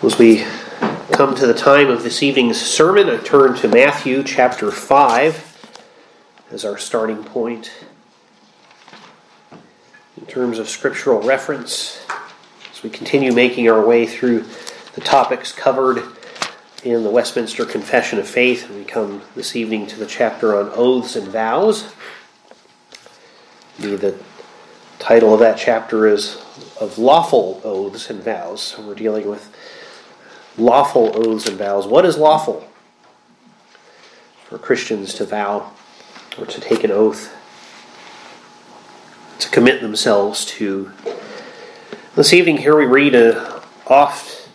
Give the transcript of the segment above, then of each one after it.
As we come to the time of this evening's sermon, I turn to Matthew chapter 5 as our starting point in terms of scriptural reference. As we continue making our way through the topics covered in the Westminster Confession of Faith, we come this evening to the chapter on oaths and vows. The title of that chapter is of lawful oaths and vows. So we're dealing with lawful oaths and vows. What is lawful for Christians to vow or to take an oath, to commit themselves to? This evening, here we read a oft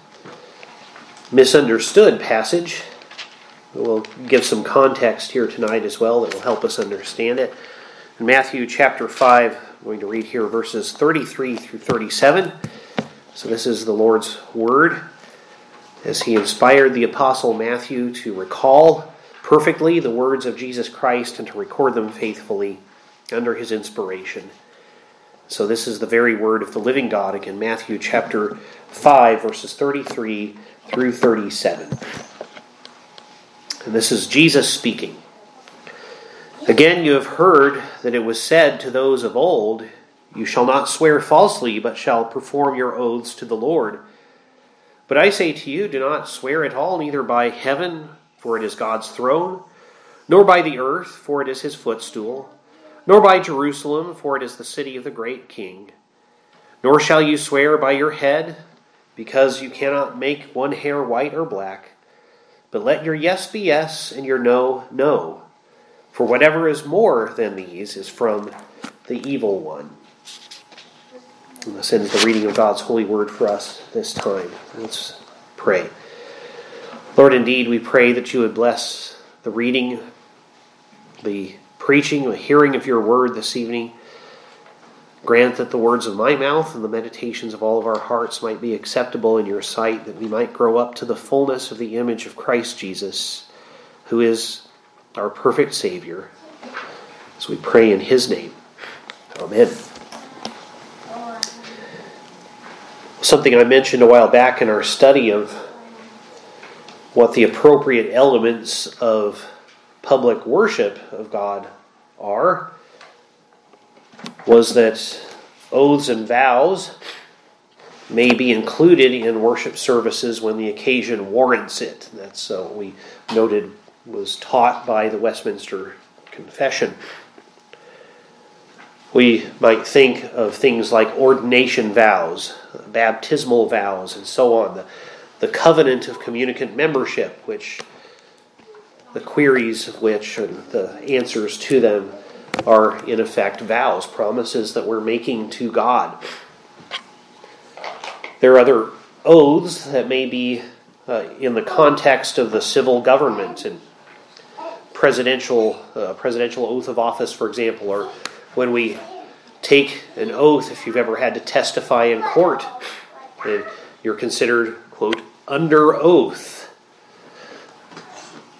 misunderstood passage. We'll give some context here tonight as well that will help us understand it. In Matthew chapter 5, I'm going to read here verses 33 through 37. So, this is the Lord's Word as he inspired the Apostle Matthew to recall perfectly the words of Jesus Christ and to record them faithfully under his inspiration. So, this is the very word of the living God. Again, Matthew chapter 5, verses 33 through 37. And this is Jesus speaking. Again, you have heard that it was said to those of old, You shall not swear falsely, but shall perform your oaths to the Lord. But I say to you, do not swear at all, neither by heaven, for it is God's throne, nor by the earth, for it is his footstool, nor by Jerusalem, for it is the city of the great king. Nor shall you swear by your head, because you cannot make one hair white or black. But let your yes be yes, and your no, no. For whatever is more than these is from the evil one. And this ends the reading of God's holy word for us this time. Let's pray. Lord, indeed, we pray that you would bless the reading, the preaching, the hearing of your word this evening. Grant that the words of my mouth and the meditations of all of our hearts might be acceptable in your sight, that we might grow up to the fullness of the image of Christ Jesus, who is our perfect Savior. As we pray in his name. Amen. Something I mentioned a while back in our study of what the appropriate elements of public worship of God are was that oaths and vows may be included in worship services when the occasion warrants it. That's uh, what we noted was taught by the Westminster Confession. We might think of things like ordination vows, baptismal vows, and so on, the, the covenant of communicant membership, which the queries of which and the answers to them are in effect vows, promises that we're making to God. There are other oaths that may be uh, in the context of the civil government and presidential uh, presidential oath of office, for example, or when we take an oath if you've ever had to testify in court. You're considered, quote, under oath.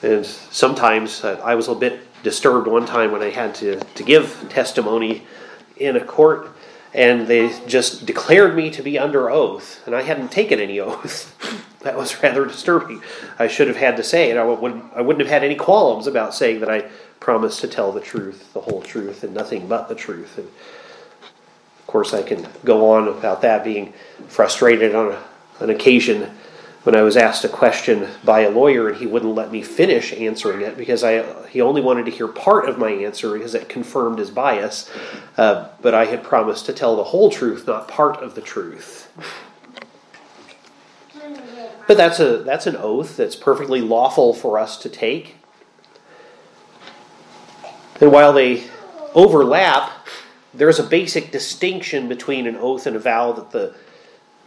And sometimes I was a bit disturbed one time when I had to, to give testimony in a court, and they just declared me to be under oath, and I hadn't taken any oath. that was rather disturbing. I should have had to say it. I wouldn't, I wouldn't have had any qualms about saying that I promised to tell the truth, the whole truth, and nothing but the truth. And of course, I can go on about that being frustrated on an occasion when I was asked a question by a lawyer and he wouldn't let me finish answering it because I he only wanted to hear part of my answer because it confirmed his bias. Uh, but I had promised to tell the whole truth, not part of the truth. But that's a that's an oath that's perfectly lawful for us to take. And while they overlap, there's a basic distinction between an oath and a vow that the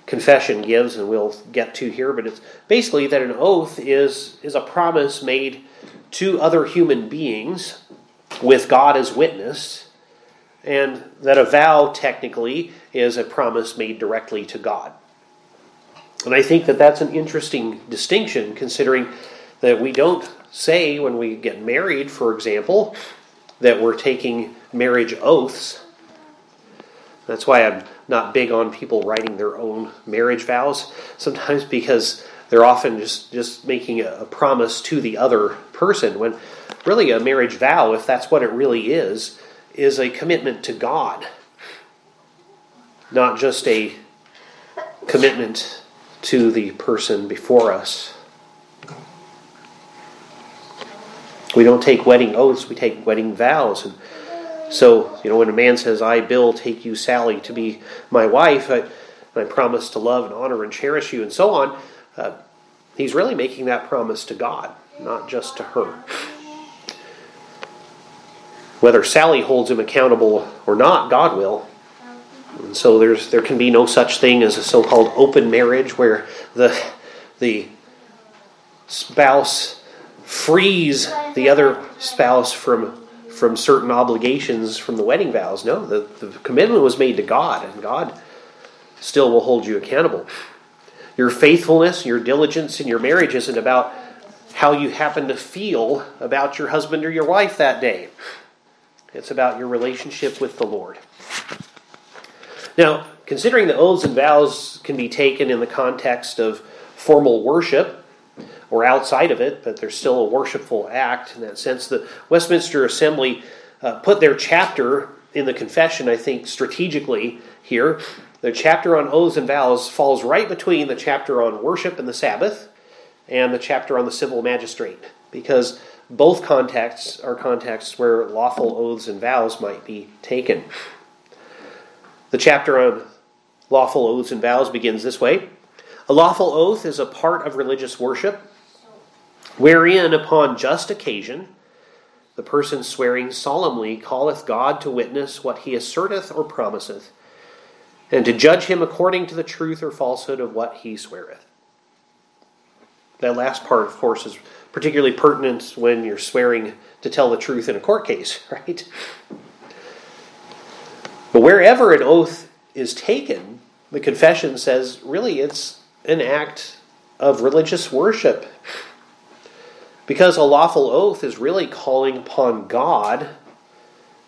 confession gives, and we'll get to here, but it's basically that an oath is, is a promise made to other human beings with God as witness, and that a vow technically is a promise made directly to God. And I think that that's an interesting distinction considering that we don't say when we get married, for example, that we're taking marriage oaths. That's why I'm not big on people writing their own marriage vows. Sometimes because they're often just, just making a, a promise to the other person when really a marriage vow, if that's what it really is, is a commitment to God, not just a commitment to the person before us. We don't take wedding oaths, we take wedding vows. And so, you know, when a man says, I, Bill, take you, Sally, to be my wife, I, I promise to love and honor and cherish you, and so on, uh, he's really making that promise to God, not just to her. Whether Sally holds him accountable or not, God will. And so there's there can be no such thing as a so-called open marriage where the the spouse frees the other spouse from from certain obligations from the wedding vows. No, the, the commitment was made to God, and God still will hold you accountable. Your faithfulness, your diligence in your marriage isn't about how you happen to feel about your husband or your wife that day. It's about your relationship with the Lord. Now, considering the oaths and vows can be taken in the context of formal worship or outside of it, but they're still a worshipful act in that sense, the Westminster Assembly uh, put their chapter in the confession, I think, strategically here. The chapter on oaths and vows falls right between the chapter on worship and the Sabbath and the chapter on the civil magistrate, because both contexts are contexts where lawful oaths and vows might be taken. The chapter on lawful oaths and vows begins this way A lawful oath is a part of religious worship, wherein, upon just occasion, the person swearing solemnly calleth God to witness what he asserteth or promiseth, and to judge him according to the truth or falsehood of what he sweareth. That last part, of course, is particularly pertinent when you're swearing to tell the truth in a court case, right? But wherever an oath is taken, the confession says really it's an act of religious worship. Because a lawful oath is really calling upon God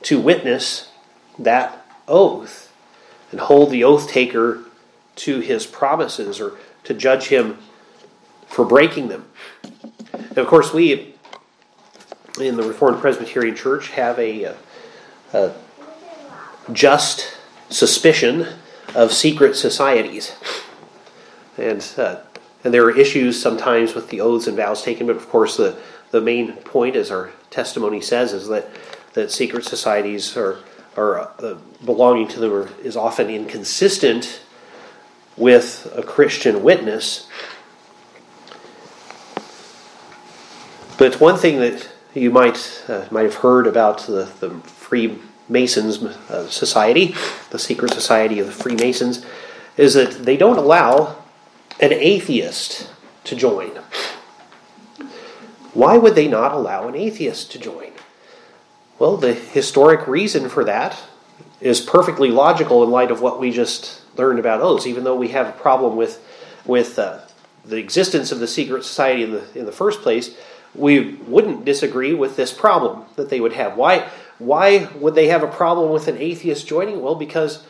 to witness that oath and hold the oath taker to his promises or to judge him for breaking them. Of course, we in the Reformed Presbyterian Church have a, a just suspicion of secret societies. And, uh, and there are issues sometimes with the oaths and vows taken, but of course, the, the main point, as our testimony says, is that, that secret societies are, are uh, belonging to them are, is often inconsistent with a Christian witness. But one thing that you might uh, might have heard about the, the free Masons uh, Society, the secret society of the Freemasons, is that they don't allow an atheist to join. Why would they not allow an atheist to join? Well, the historic reason for that is perfectly logical in light of what we just learned about oaths. Even though we have a problem with with uh, the existence of the secret society in the in the first place, we wouldn't disagree with this problem that they would have. Why why would they have a problem with an atheist joining? Well, because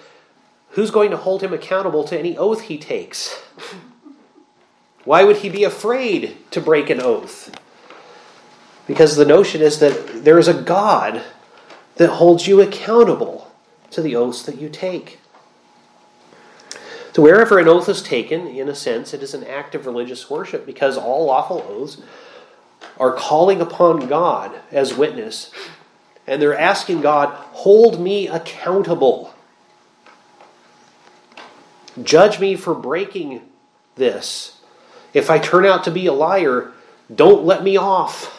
who's going to hold him accountable to any oath he takes? Why would he be afraid to break an oath? Because the notion is that there is a God that holds you accountable to the oaths that you take. So, wherever an oath is taken, in a sense, it is an act of religious worship because all lawful oaths are calling upon God as witness and they're asking God, hold me accountable. Judge me for breaking this. If I turn out to be a liar, don't let me off.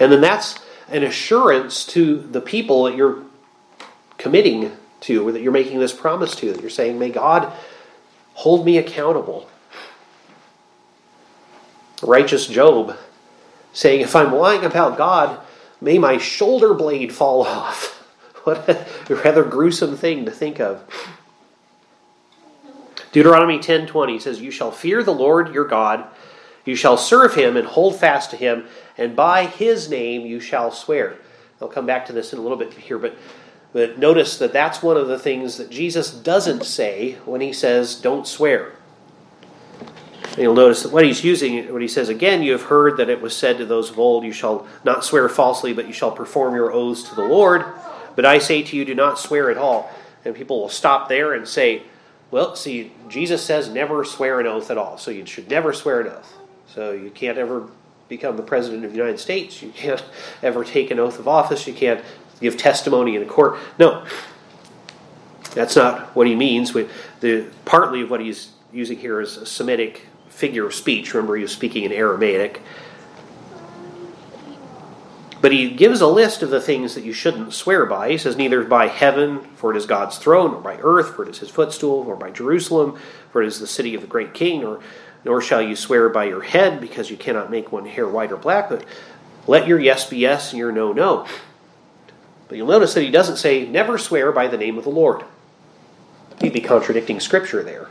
And then that's an assurance to the people that you're committing to, or that you're making this promise to, that you're saying, May God hold me accountable. Righteous Job saying, If I'm lying about God, may my shoulder blade fall off. What a rather gruesome thing to think of. Deuteronomy 10:20 says, "You shall fear the Lord your God, you shall serve him and hold fast to him, and by his name you shall swear." I'll come back to this in a little bit here, but But notice that that's one of the things that Jesus doesn't say when he says, don't swear. And you'll notice that what he's using, when he says, again, you have heard that it was said to those of old, you shall not swear falsely, but you shall perform your oaths to the Lord. But I say to you, do not swear at all. And people will stop there and say, well, see, Jesus says never swear an oath at all. So you should never swear an oath. So you can't ever become the president of the United States. You can't ever take an oath of office. You can't give testimony in a court. No, that's not what he means. With the, partly of what he's using here is a Semitic figure of speech. Remember, he was speaking in Aramaic. But he gives a list of the things that you shouldn't swear by. He says, Neither by heaven, for it is God's throne, nor by earth, for it is his footstool, nor by Jerusalem, for it is the city of the great king, nor, nor shall you swear by your head, because you cannot make one hair white or black, but let your yes be yes and your no, no. But you'll notice that he doesn't say, Never swear by the name of the Lord. He'd be contradicting Scripture there.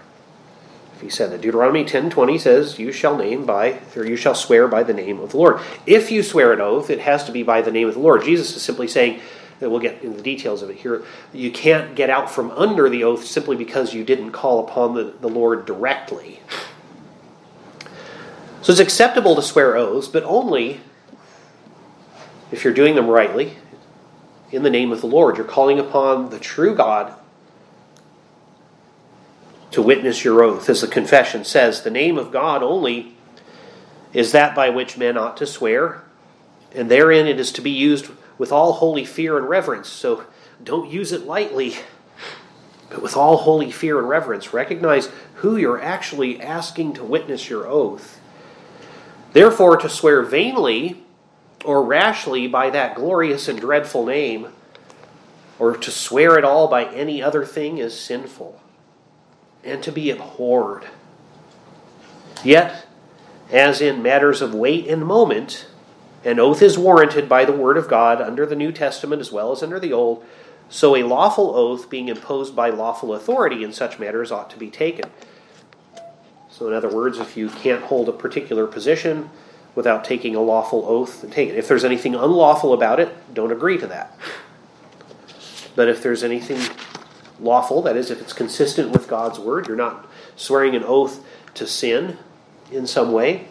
He said that Deuteronomy 10:20 says, "You shall name by or you shall swear by the name of the Lord." If you swear an oath, it has to be by the name of the Lord. Jesus is simply saying that we'll get into the details of it here. You can't get out from under the oath simply because you didn't call upon the, the Lord directly. So it's acceptable to swear oaths, but only if you're doing them rightly in the name of the Lord. You're calling upon the true God to witness your oath. As the confession says, the name of God only is that by which men ought to swear, and therein it is to be used with all holy fear and reverence. So don't use it lightly, but with all holy fear and reverence. Recognize who you're actually asking to witness your oath. Therefore, to swear vainly or rashly by that glorious and dreadful name, or to swear at all by any other thing, is sinful and to be abhorred. Yet, as in matters of weight and moment, an oath is warranted by the Word of God under the New Testament as well as under the Old, so a lawful oath being imposed by lawful authority in such matters ought to be taken. So, in other words, if you can't hold a particular position without taking a lawful oath, then take it. If there's anything unlawful about it, don't agree to that. But if there's anything lawful, that is, if it's consistent with God's word, you're not swearing an oath to sin in some way,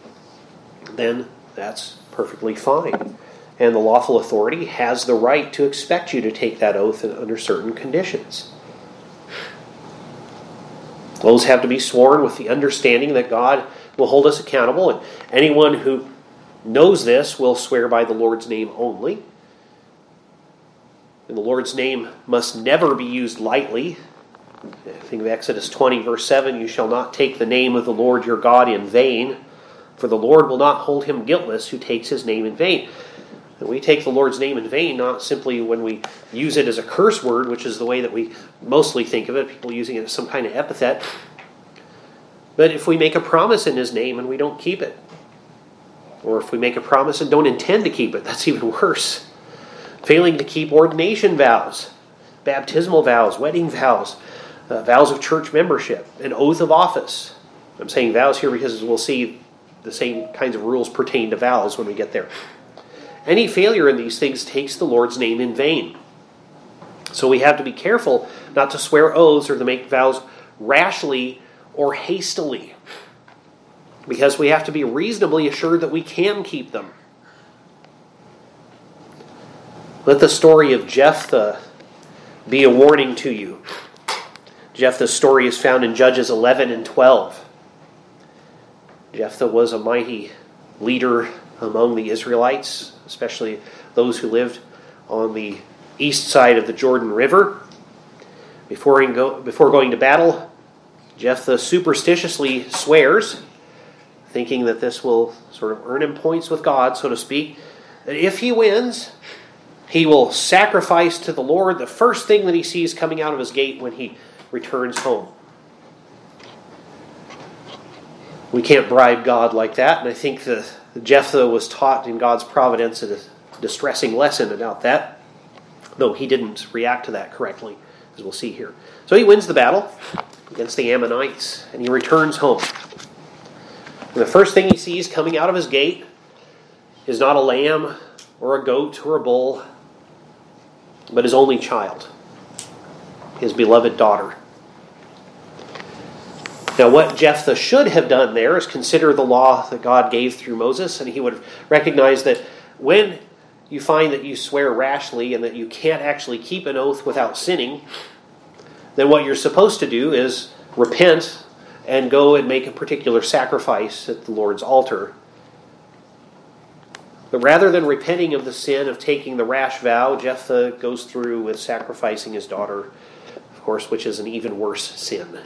then that's perfectly fine. And the lawful authority has the right to expect you to take that oath under certain conditions. Those have to be sworn with the understanding that God will hold us accountable, and anyone who knows this will swear by the Lord's name only. And the Lord's name must never be used lightly. Think of Exodus 20, verse 7 You shall not take the name of the Lord your God in vain, for the Lord will not hold him guiltless who takes his name in vain. And we take the Lord's name in vain not simply when we use it as a curse word, which is the way that we mostly think of it, people using it as some kind of epithet, but if we make a promise in his name and we don't keep it, or if we make a promise and don't intend to keep it, that's even worse failing to keep ordination vows, baptismal vows, wedding vows, uh, vows of church membership, an oath of office. I'm saying vows here because we'll see the same kinds of rules pertain to vows when we get there. Any failure in these things takes the Lord's name in vain. So we have to be careful not to swear oaths or to make vows rashly or hastily. Because we have to be reasonably assured that we can keep them. Let the story of Jephthah be a warning to you. Jephthah's story is found in Judges 11 and 12. Jephthah was a mighty leader among the Israelites, especially those who lived on the east side of the Jordan River. Before, go, before going to battle, Jephthah superstitiously swears, thinking that this will sort of earn him points with God, so to speak, that if he wins, he will sacrifice to the Lord the first thing that he sees coming out of his gate when he returns home. We can't bribe God like that, and I think that Jephthah was taught in God's providence a distressing lesson about that, though he didn't react to that correctly, as we'll see here. So he wins the battle against the Ammonites, and he returns home. And the first thing he sees coming out of his gate is not a lamb or a goat or a bull, but his only child, his beloved daughter. Now, what Jephthah should have done there is consider the law that God gave through Moses, and he would recognize that when you find that you swear rashly and that you can't actually keep an oath without sinning, then what you're supposed to do is repent and go and make a particular sacrifice at the Lord's altar. But rather than repenting of the sin of taking the rash vow, Jephthah goes through with sacrificing his daughter, of course, which is an even worse sin.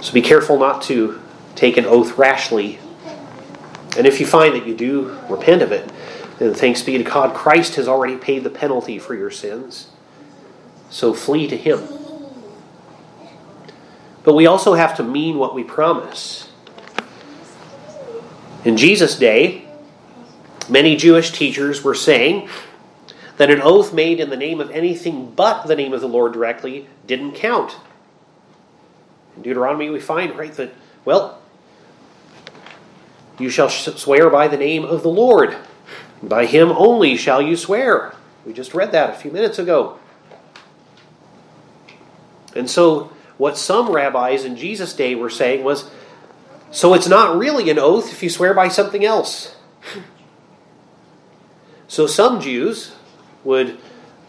So be careful not to take an oath rashly. And if you find that you do repent of it, then thanks be to God, Christ has already paid the penalty for your sins. So flee to Him. But we also have to mean what we promise. In Jesus' day, many Jewish teachers were saying that an oath made in the name of anything but the name of the Lord directly didn't count. In Deuteronomy, we find, right, that, well, you shall swear by the name of the Lord. By him only shall you swear. We just read that a few minutes ago. And so, what some rabbis in Jesus' day were saying was so it's not really an oath if you swear by something else. So some Jews would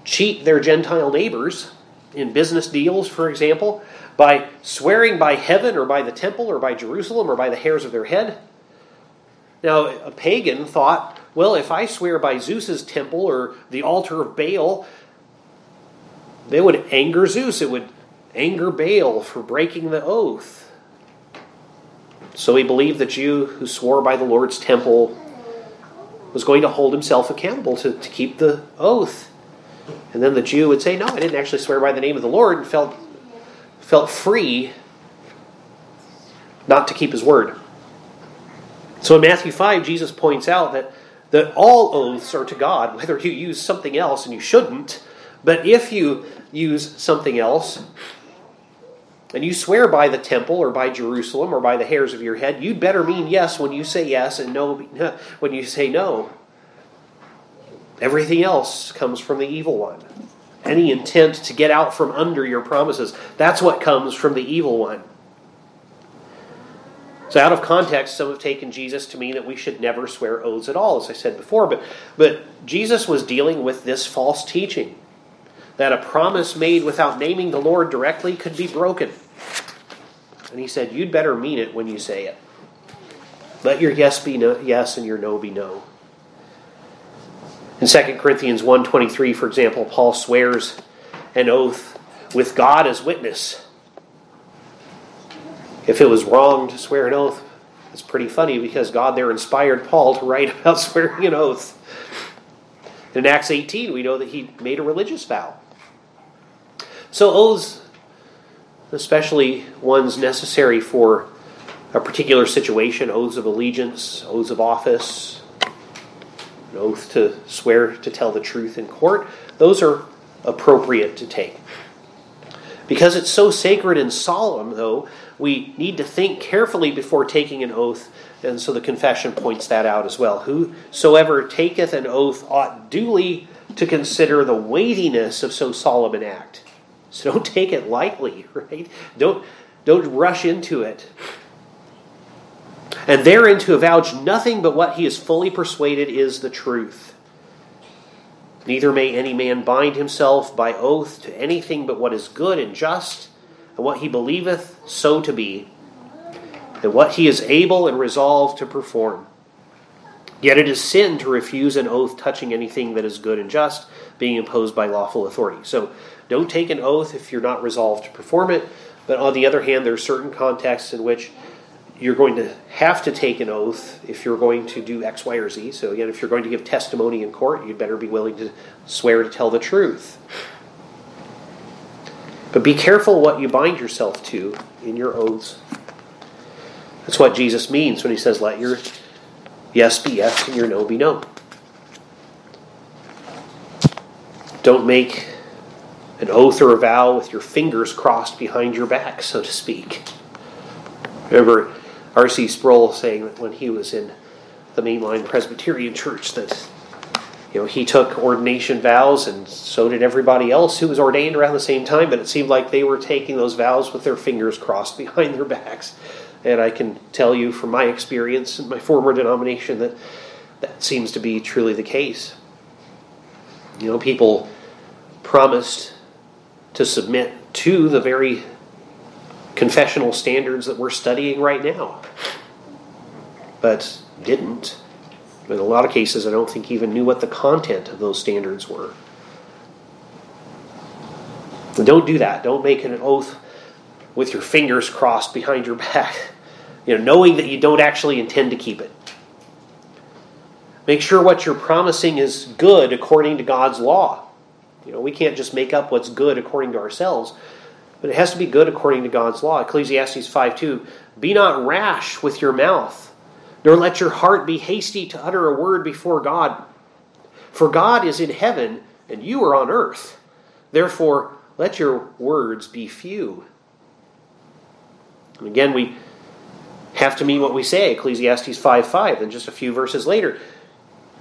cheat their Gentile neighbors in business deals, for example, by swearing by heaven or by the temple or by Jerusalem or by the hairs of their head. Now, a pagan thought, well, if I swear by Zeus's temple or the altar of Baal, they would anger Zeus. It would anger Baal for breaking the oath. So he believed the Jew who swore by the Lord's temple was going to hold himself accountable to, to keep the oath. And then the Jew would say, No, I didn't actually swear by the name of the Lord, and felt, felt free not to keep his word. So in Matthew 5, Jesus points out that, that all oaths are to God, whether you use something else and you shouldn't. But if you use something else, and you swear by the temple or by Jerusalem or by the hairs of your head, you'd better mean yes when you say yes and no when you say no. Everything else comes from the evil one. Any intent to get out from under your promises, that's what comes from the evil one. So, out of context, some have taken Jesus to mean that we should never swear oaths at all, as I said before. But, but Jesus was dealing with this false teaching that a promise made without naming the Lord directly could be broken. And he said, You'd better mean it when you say it. Let your yes be no, yes and your no be no. In 2 Corinthians 1.23, for example, Paul swears an oath with God as witness. If it was wrong to swear an oath, it's pretty funny because God there inspired Paul to write about swearing an oath. In Acts 18, we know that he made a religious vow. So oaths, especially ones necessary for a particular situation, oaths of allegiance, oaths of office, an oath to swear to tell the truth in court, those are appropriate to take. Because it's so sacred and solemn, though, we need to think carefully before taking an oath, and so the confession points that out as well. Whosoever taketh an oath ought duly to consider the weightiness of so solemn an act so don't take it lightly, right? Don't, don't rush into it. And therein to avouch nothing but what he is fully persuaded is the truth. Neither may any man bind himself by oath to anything but what is good and just, and what he believeth so to be, and what he is able and resolved to perform. Yet it is sin to refuse an oath touching anything that is good and just, being imposed by lawful authority. So don't take an oath if you're not resolved to perform it. But on the other hand, there are certain contexts in which you're going to have to take an oath if you're going to do X, Y, or Z. So, again, if you're going to give testimony in court, you'd better be willing to swear to tell the truth. But be careful what you bind yourself to in your oaths. That's what Jesus means when he says, Let your yes be yes and your no be no. Don't make an oath or a vow with your fingers crossed behind your back, so to speak. Remember R.C. Sproul saying that when he was in the mainline Presbyterian church that you know, he took ordination vows, and so did everybody else who was ordained around the same time, but it seemed like they were taking those vows with their fingers crossed behind their backs. And I can tell you from my experience in my former denomination that that seems to be truly the case. You know, people promised to submit to the very confessional standards that we're studying right now, but didn't. In a lot of cases, I don't think even knew what the content of those standards were. don't do that. Don't make an oath with your fingers crossed behind your back, you know, knowing that you don't actually intend to keep it. Make sure what you're promising is good according to God's law. You know, we can't just make up what's good according to ourselves, but it has to be good according to God's law. Ecclesiastes 5 2 Be not rash with your mouth, nor let your heart be hasty to utter a word before God. For God is in heaven, and you are on earth. Therefore, let your words be few. And again, we have to mean what we say, Ecclesiastes 5 5, and just a few verses later.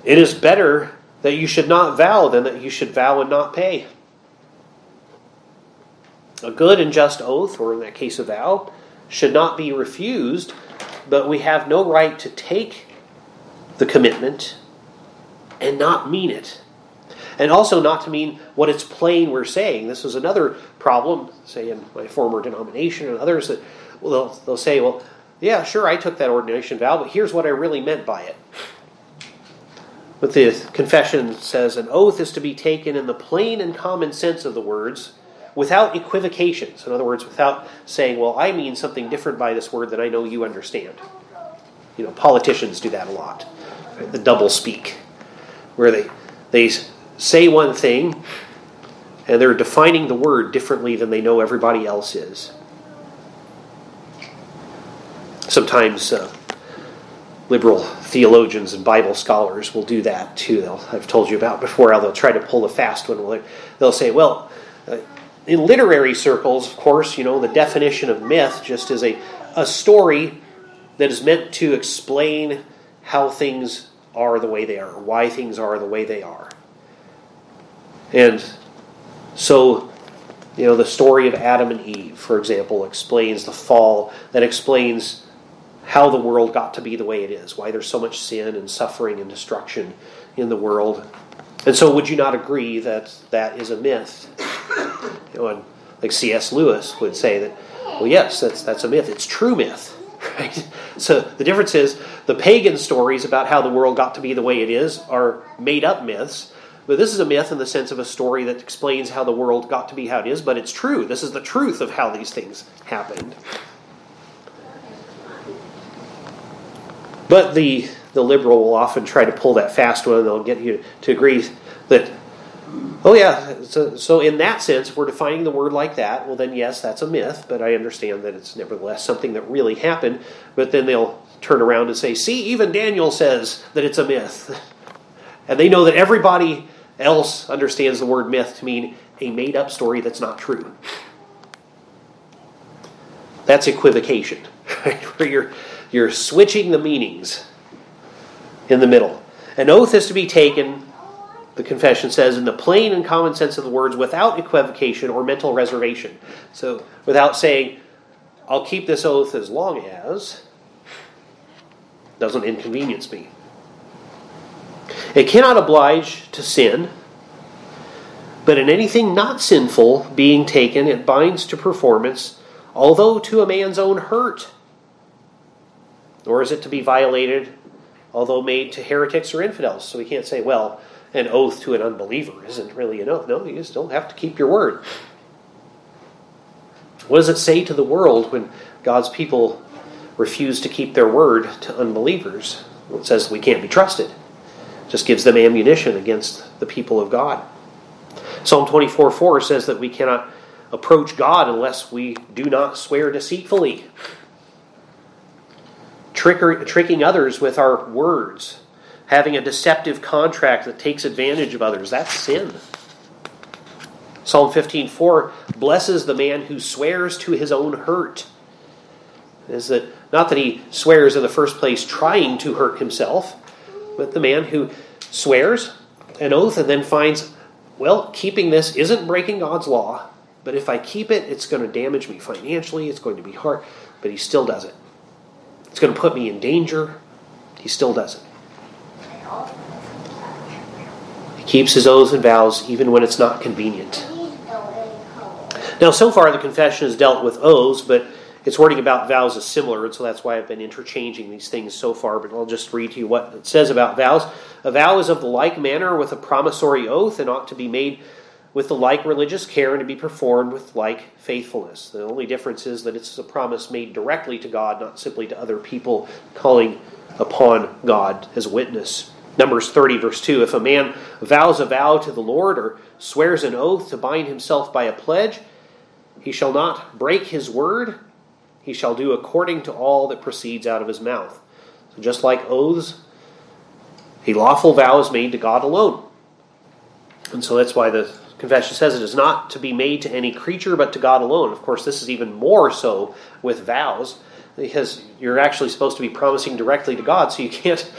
It is better that you should not vow than that you should vow and not pay. A good and just oath, or in that case a vow, should not be refused, but we have no right to take the commitment and not mean it. And also not to mean what it's plain we're saying. This is another problem, say in my former denomination and others, that well, they'll, they'll say, well, yeah, sure, I took that ordination vow, but here's what I really meant by it. But the confession says an oath is to be taken in the plain and common sense of the words without equivocations. In other words, without saying, well, I mean something different by this word that I know you understand. You know, politicians do that a lot. Right? The double speak, where they, they say one thing and they're defining the word differently than they know everybody else is. Sometimes uh, liberal theologians and Bible scholars will do that too. They'll, I've told you about before how they'll try to pull a fast one. They'll say, well, uh, in literary circles, of course, you know, the definition of myth just is a, a story that is meant to explain how things are the way they are, why things are the way they are. And so, you know, the story of Adam and Eve, for example, explains the fall, that explains how the world got to be the way it is, why there's so much sin and suffering and destruction in the world. And so, would you not agree that that is a myth? You know, like C.S. Lewis would say that, well, yes, that's that's a myth. It's true myth, right? So the difference is the pagan stories about how the world got to be the way it is are made up myths. But this is a myth in the sense of a story that explains how the world got to be how it is, but it's true. This is the truth of how these things happened. But the, the liberal will often try to pull that fast one, they'll get you to agree that, oh, yeah, so, so in that sense, we're defining the word like that, well, then yes, that's a myth, but I understand that it's nevertheless something that really happened. But then they'll turn around and say, see, even Daniel says that it's a myth. And they know that everybody else understands the word myth to mean a made up story that's not true. That's equivocation, right? Where you're you're switching the meanings in the middle. An oath is to be taken, the confession says, in the plain and common sense of the words without equivocation or mental reservation. So, without saying, I'll keep this oath as long as, doesn't inconvenience me. It cannot oblige to sin, but in anything not sinful being taken, it binds to performance, although to a man's own hurt nor is it to be violated, although made to heretics or infidels. So we can't say, well, an oath to an unbeliever isn't really an oath. No, you still have to keep your word. What does it say to the world when God's people refuse to keep their word to unbelievers? Well, it says we can't be trusted. It just gives them ammunition against the people of God. Psalm 24 4 says that we cannot approach God unless we do not swear deceitfully tricker, tricking others with our words, having a deceptive contract that takes advantage of others. That's sin. Psalm 15:4 blesses the man who swears to his own hurt. Is that not that he swears in the first place trying to hurt himself, but the man who swears an oath and then finds, well, keeping this isn't breaking God's law, but if I keep it, it's going to damage me financially, it's going to be hard, but he still does it. It's going to put me in danger, he still does it. He keeps his oaths and vows even when it's not convenient. Now, so far, the confession has dealt with oaths, but its wording about vows is similar, and so that's why I've been interchanging these things so far. But I'll just read to you what it says about vows. A vow is of the like manner with a promissory oath and ought to be made with the like religious care and to be performed with like faithfulness. The only difference is that it's a promise made directly to God, not simply to other people calling upon God as witness. Numbers 30, verse 2 If a man vows a vow to the Lord or swears an oath to bind himself by a pledge, he shall not break his word, he shall do according to all that proceeds out of his mouth. So just like oaths, a lawful vow is made to God alone. And so that's why the confession says it is not to be made to any creature but to God alone. Of course, this is even more so with vows because you're actually supposed to be promising directly to God, so you can't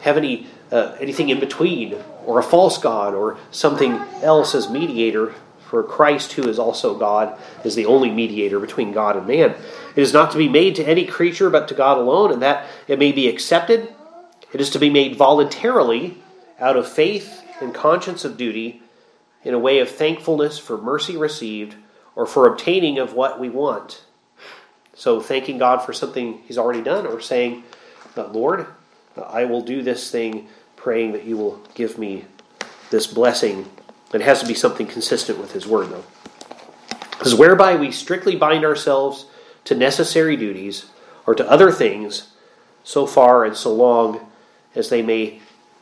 have any uh, anything in between or a false god or something else as mediator for Christ, who is also God, is the only mediator between God and man. It is not to be made to any creature but to God alone, and that it may be accepted. It is to be made voluntarily out of faith and conscience of duty in a way of thankfulness for mercy received or for obtaining of what we want. So, thanking God for something He's already done, or saying, Lord, I will do this thing, praying that you will give me this blessing it has to be something consistent with His Word, though. Because whereby we strictly bind ourselves to necessary duties or to other things, so far and so long as they may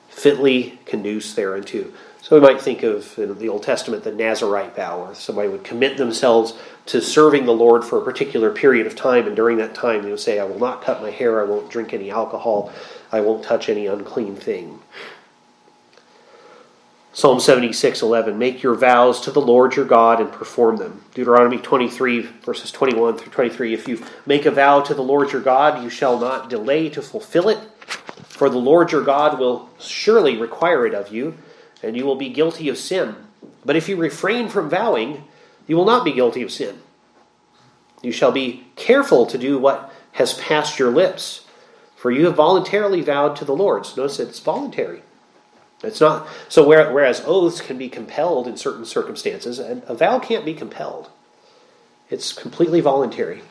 fitly conduce thereunto. So we might think of in the Old Testament the Nazarite vow, where somebody would commit themselves to serving the Lord for a particular period of time, and during that time they would say, I will not cut my hair, I won't drink any alcohol, I won't touch any unclean thing. Psalm 76, 11. Make your vows to the Lord your God and perform them. Deuteronomy 23, verses 21 through 23. If you make a vow to the Lord your God, you shall not delay to fulfill it, for the Lord your God will surely require it of you, and you will be guilty of sin. But if you refrain from vowing, you will not be guilty of sin. You shall be careful to do what has passed your lips, for you have voluntarily vowed to the Lord. So notice it's voluntary. It's not so. Whereas oaths can be compelled in certain circumstances, and a vow can't be compelled. It's completely voluntary.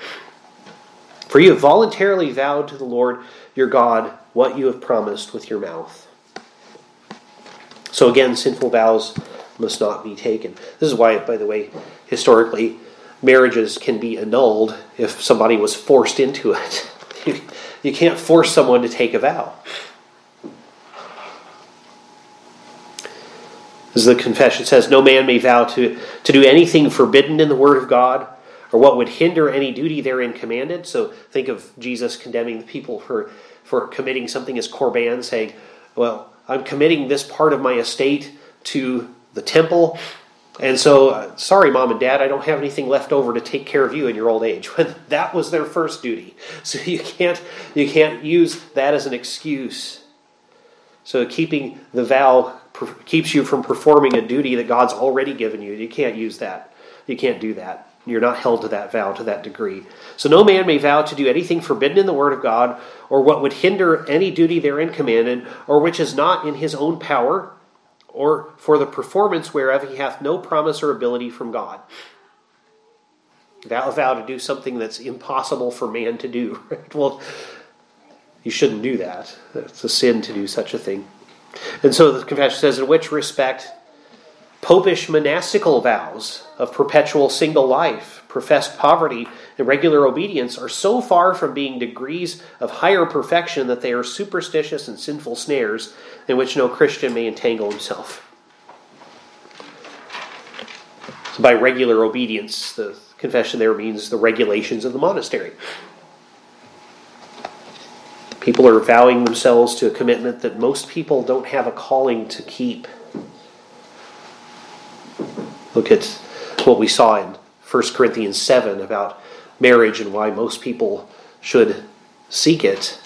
For you have voluntarily vowed to the Lord your God what you have promised with your mouth. So again, sinful vows must not be taken. This is why, by the way, historically, marriages can be annulled if somebody was forced into it. you can't force someone to take a vow. As the confession says, no man may vow to, to do anything forbidden in the Word of God or what would hinder any duty therein commanded. So think of Jesus condemning the people for, for committing something as korban, saying, Well, I'm committing this part of my estate to the temple. And so, uh, sorry, mom and dad, I don't have anything left over to take care of you in your old age. When that was their first duty, so you can't you can't use that as an excuse. So keeping the vow keeps you from performing a duty that God's already given you. You can't use that. You can't do that. You're not held to that vow to that degree. So no man may vow to do anything forbidden in the word of God, or what would hinder any duty therein commanded, or which is not in his own power, or for the performance whereof he hath no promise or ability from God. Vow, vow to do something that's impossible for man to do. Right? Well, you shouldn't do that. It's a sin to do such a thing. And so the confession says, in which respect popish monastical vows of perpetual single life, professed poverty, and regular obedience are so far from being degrees of higher perfection that they are superstitious and sinful snares in which no Christian may entangle himself. So by regular obedience, the confession there means the regulations of the monastery. People are vowing themselves to a commitment that most people don't have a calling to keep. Look at what we saw in 1 Corinthians 7 about marriage and why most people should seek it.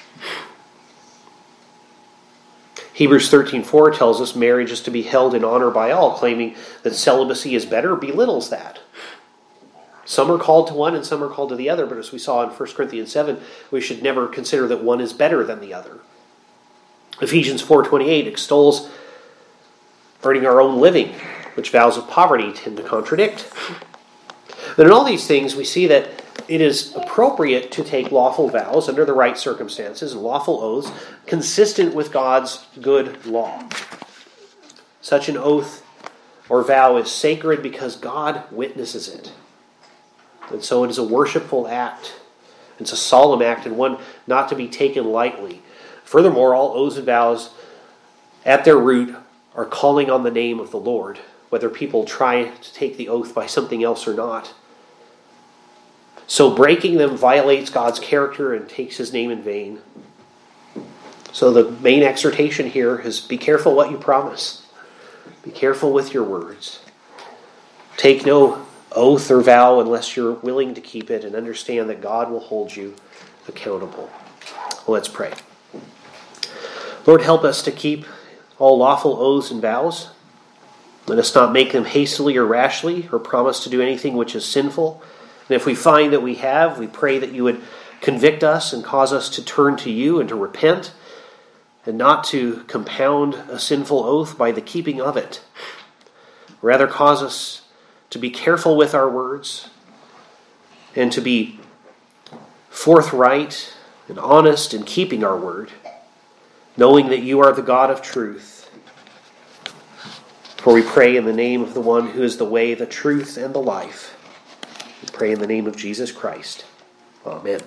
Hebrews 13:4 tells us marriage is to be held in honor by all, claiming that celibacy is better belittles that. Some are called to one and some are called to the other, but as we saw in 1 Corinthians 7, we should never consider that one is better than the other. Ephesians 4:28 extols earning our own living, which vows of poverty tend to contradict. But in all these things, we see that it is appropriate to take lawful vows under the right circumstances and lawful oaths consistent with God's good law. Such an oath or vow is sacred because God witnesses it. And so it is a worshipful act. It's a solemn act and one not to be taken lightly. Furthermore, all oaths and vows at their root are calling on the name of the Lord, whether people try to take the oath by something else or not. So breaking them violates God's character and takes his name in vain. So the main exhortation here is be careful what you promise. Be careful with your words. Take no oath or vow unless you're willing to keep it and understand that God will hold you accountable. Let's pray. Lord, help us to keep all lawful oaths and vows. Let us not make them hastily or rashly or promise to do anything which is sinful and if we find that we have, we pray that you would convict us and cause us to turn to you and to repent and not to compound a sinful oath by the keeping of it. Rather, cause us to be careful with our words and to be forthright and honest in keeping our word, knowing that you are the God of truth. For we pray in the name of the one who is the way, the truth, and the life We pray in the name of Jesus Christ. Amen.